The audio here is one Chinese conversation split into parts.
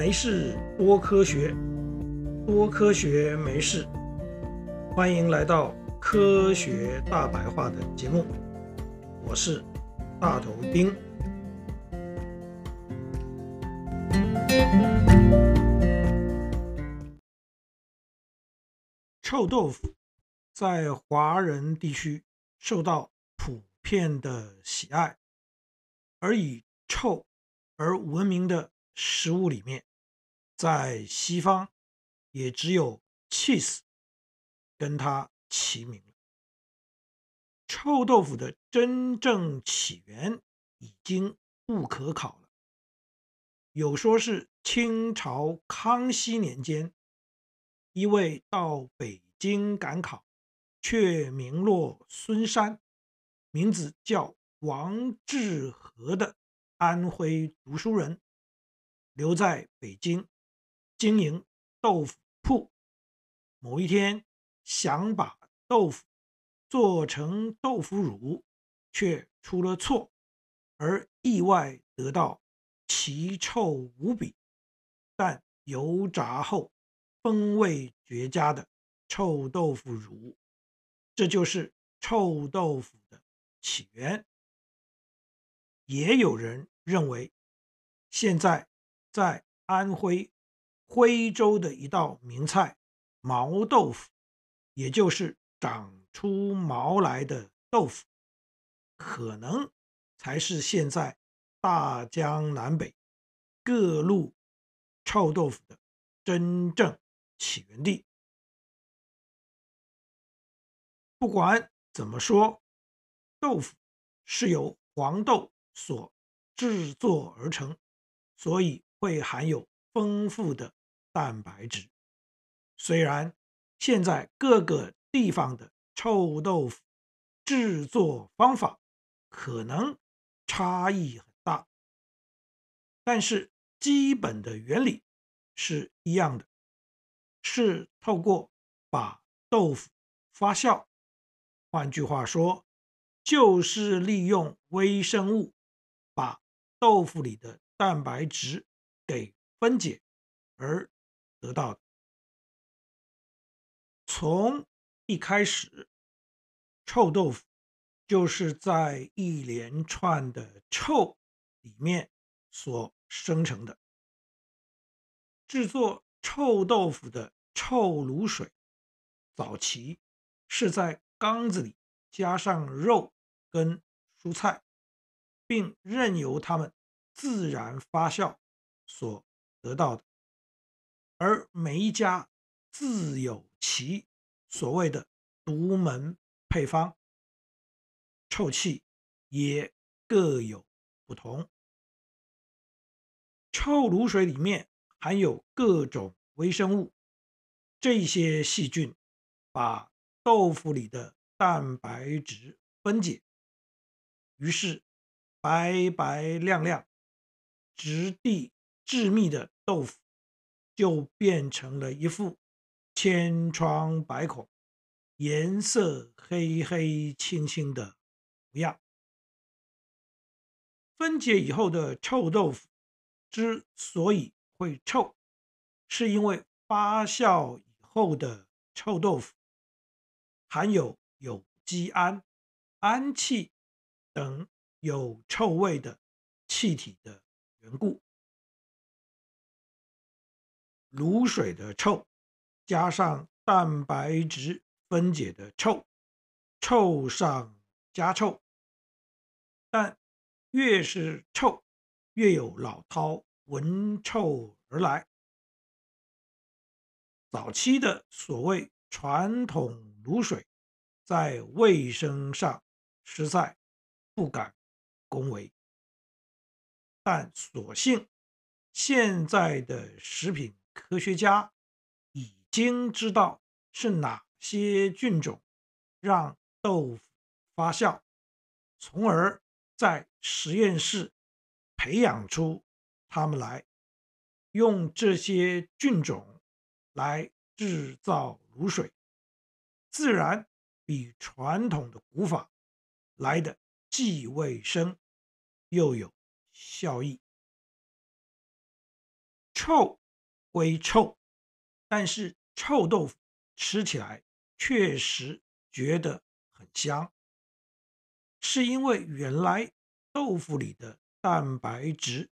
没事多科学，多科学没事。欢迎来到科学大白话的节目，我是大头丁。臭豆腐在华人地区受到普遍的喜爱，而以臭而闻名的食物里面，在西方也只有 cheese 跟它齐名了。臭豆腐的真正起源已经不可考了。有说是清朝康熙年间，一位到北京赶考却名落孙山，名字叫王致和的安徽读书人。留在北京经营豆腐铺，某一天想把豆腐做成豆腐乳，却出了错，而意外得到奇臭无比，但油炸后风味绝佳的臭豆腐乳，这就是臭豆腐的起源。也有人认为，现在。在安徽徽州的一道名菜毛豆腐，也就是长出毛来的豆腐，可能才是现在大江南北各路臭豆腐的真正起源地。不管怎么说，豆腐是由黄豆所制作而成，所以。会含有丰富的蛋白质。虽然现在各个地方的臭豆腐制作方法可能差异很大，但是基本的原理是一样的，是透过把豆腐发酵，换句话说，就是利用微生物把豆腐里的蛋白质。给分解而得到的。从一开始，臭豆腐就是在一连串的臭里面所生成的。制作臭豆腐的臭卤水，早期是在缸子里加上肉跟蔬菜，并任由它们自然发酵。所得到的，而每一家自有其所谓的独门配方，臭气也各有不同。臭卤水里面含有各种微生物，这些细菌把豆腐里的蛋白质分解，于是白白亮亮、质地。致密的豆腐就变成了一副千疮百孔、颜色黑黑青青的模样。分解以后的臭豆腐之所以会臭，是因为发酵以后的臭豆腐含有有机胺、氨气等有臭味的气体的缘故。卤水的臭，加上蛋白质分解的臭，臭上加臭。但越是臭，越有老饕闻臭而来。早期的所谓传统卤水，在卫生上实在不敢恭维，但所幸现在的食品。科学家已经知道是哪些菌种让豆腐发酵，从而在实验室培养出它们来，用这些菌种来制造卤水，自然比传统的古法来的既卫生又有效益。臭微臭，但是臭豆腐吃起来确实觉得很香，是因为原来豆腐里的蛋白质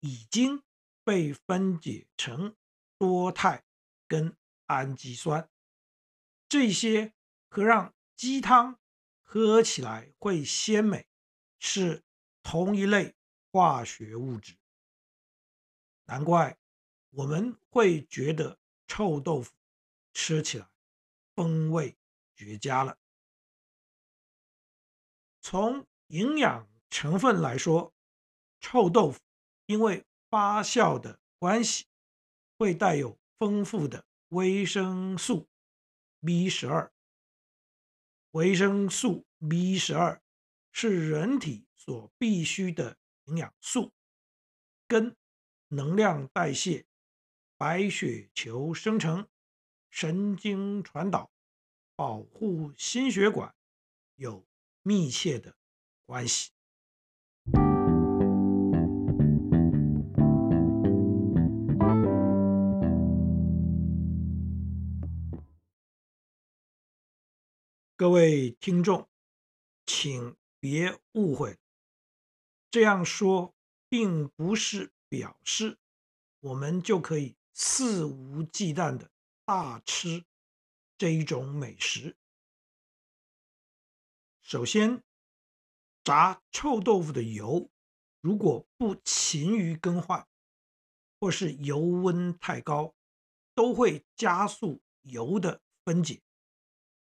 已经被分解成多肽跟氨基酸，这些和让鸡汤喝起来会鲜美，是同一类化学物质。难怪我们会觉得臭豆腐吃起来风味绝佳了。从营养成分来说，臭豆腐因为发酵的关系，会带有丰富的维生素 B 十二。维生素 B 十二是人体所必需的营养素，跟能量代谢、白血球生成、神经传导、保护心血管有密切的关系。各位听众，请别误会，这样说并不是表示我们就可以肆无忌惮的大吃这一种美食。首先，炸臭豆腐的油如果不勤于更换，或是油温太高，都会加速油的分解，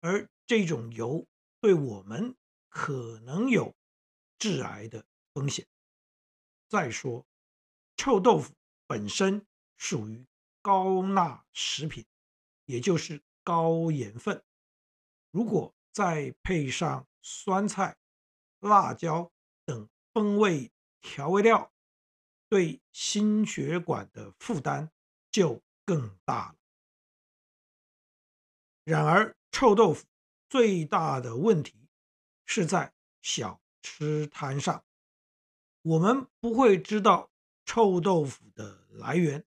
而这种油对我们可能有致癌的风险。再说，臭豆腐本身属于高钠食品，也就是高盐分。如果再配上酸菜、辣椒等风味调味料，对心血管的负担就更大了。然而，臭豆腐。最大的问题是在小吃摊上，我们不会知道臭豆腐的来源，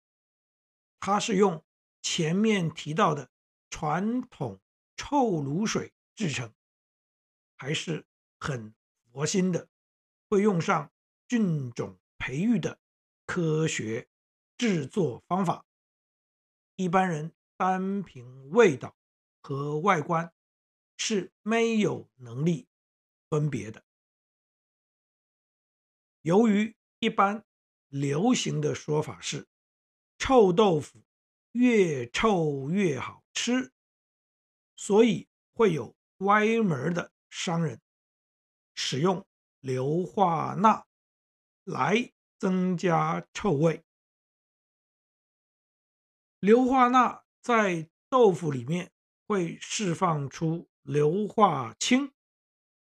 它是用前面提到的传统臭卤水制成，还是很佛心的，会用上菌种培育的科学制作方法。一般人单凭味道和外观。是没有能力分别的。由于一般流行的说法是臭豆腐越臭越好吃，所以会有歪门的商人使用硫化钠来增加臭味。硫化钠在豆腐里面会释放出。硫化氢，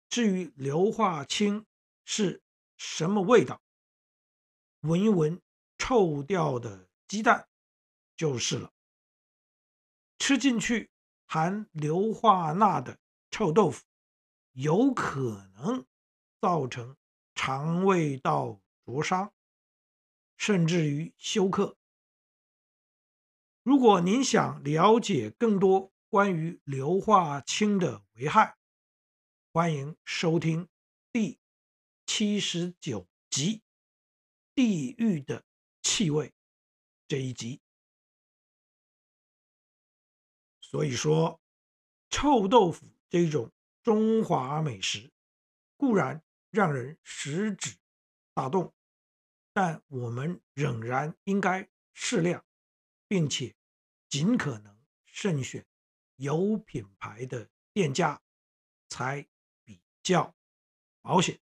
至于硫化氢是什么味道，闻一闻臭掉的鸡蛋就是了。吃进去含硫化钠的臭豆腐，有可能造成肠胃道灼伤，甚至于休克。如果您想了解更多，关于硫化氢的危害，欢迎收听第七十九集《地狱的气味》这一集。所以说，臭豆腐这种中华美食固然让人食指大动，但我们仍然应该适量，并且尽可能慎选。有品牌的店家才比较保险。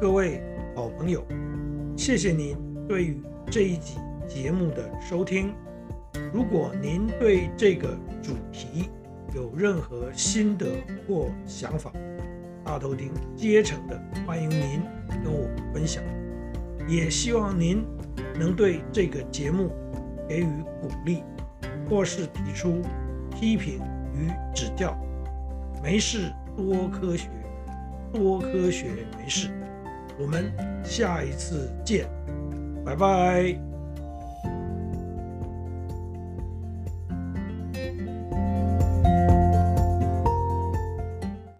各位好朋友，谢谢您对于这一集节目的收听。如果您对这个主题有任何心得或想法，大头钉竭诚的欢迎您跟我分享，也希望您能对这个节目给予鼓励，或是提出批评与指教。没事多科学，多科学没事。我们下一次见，拜拜。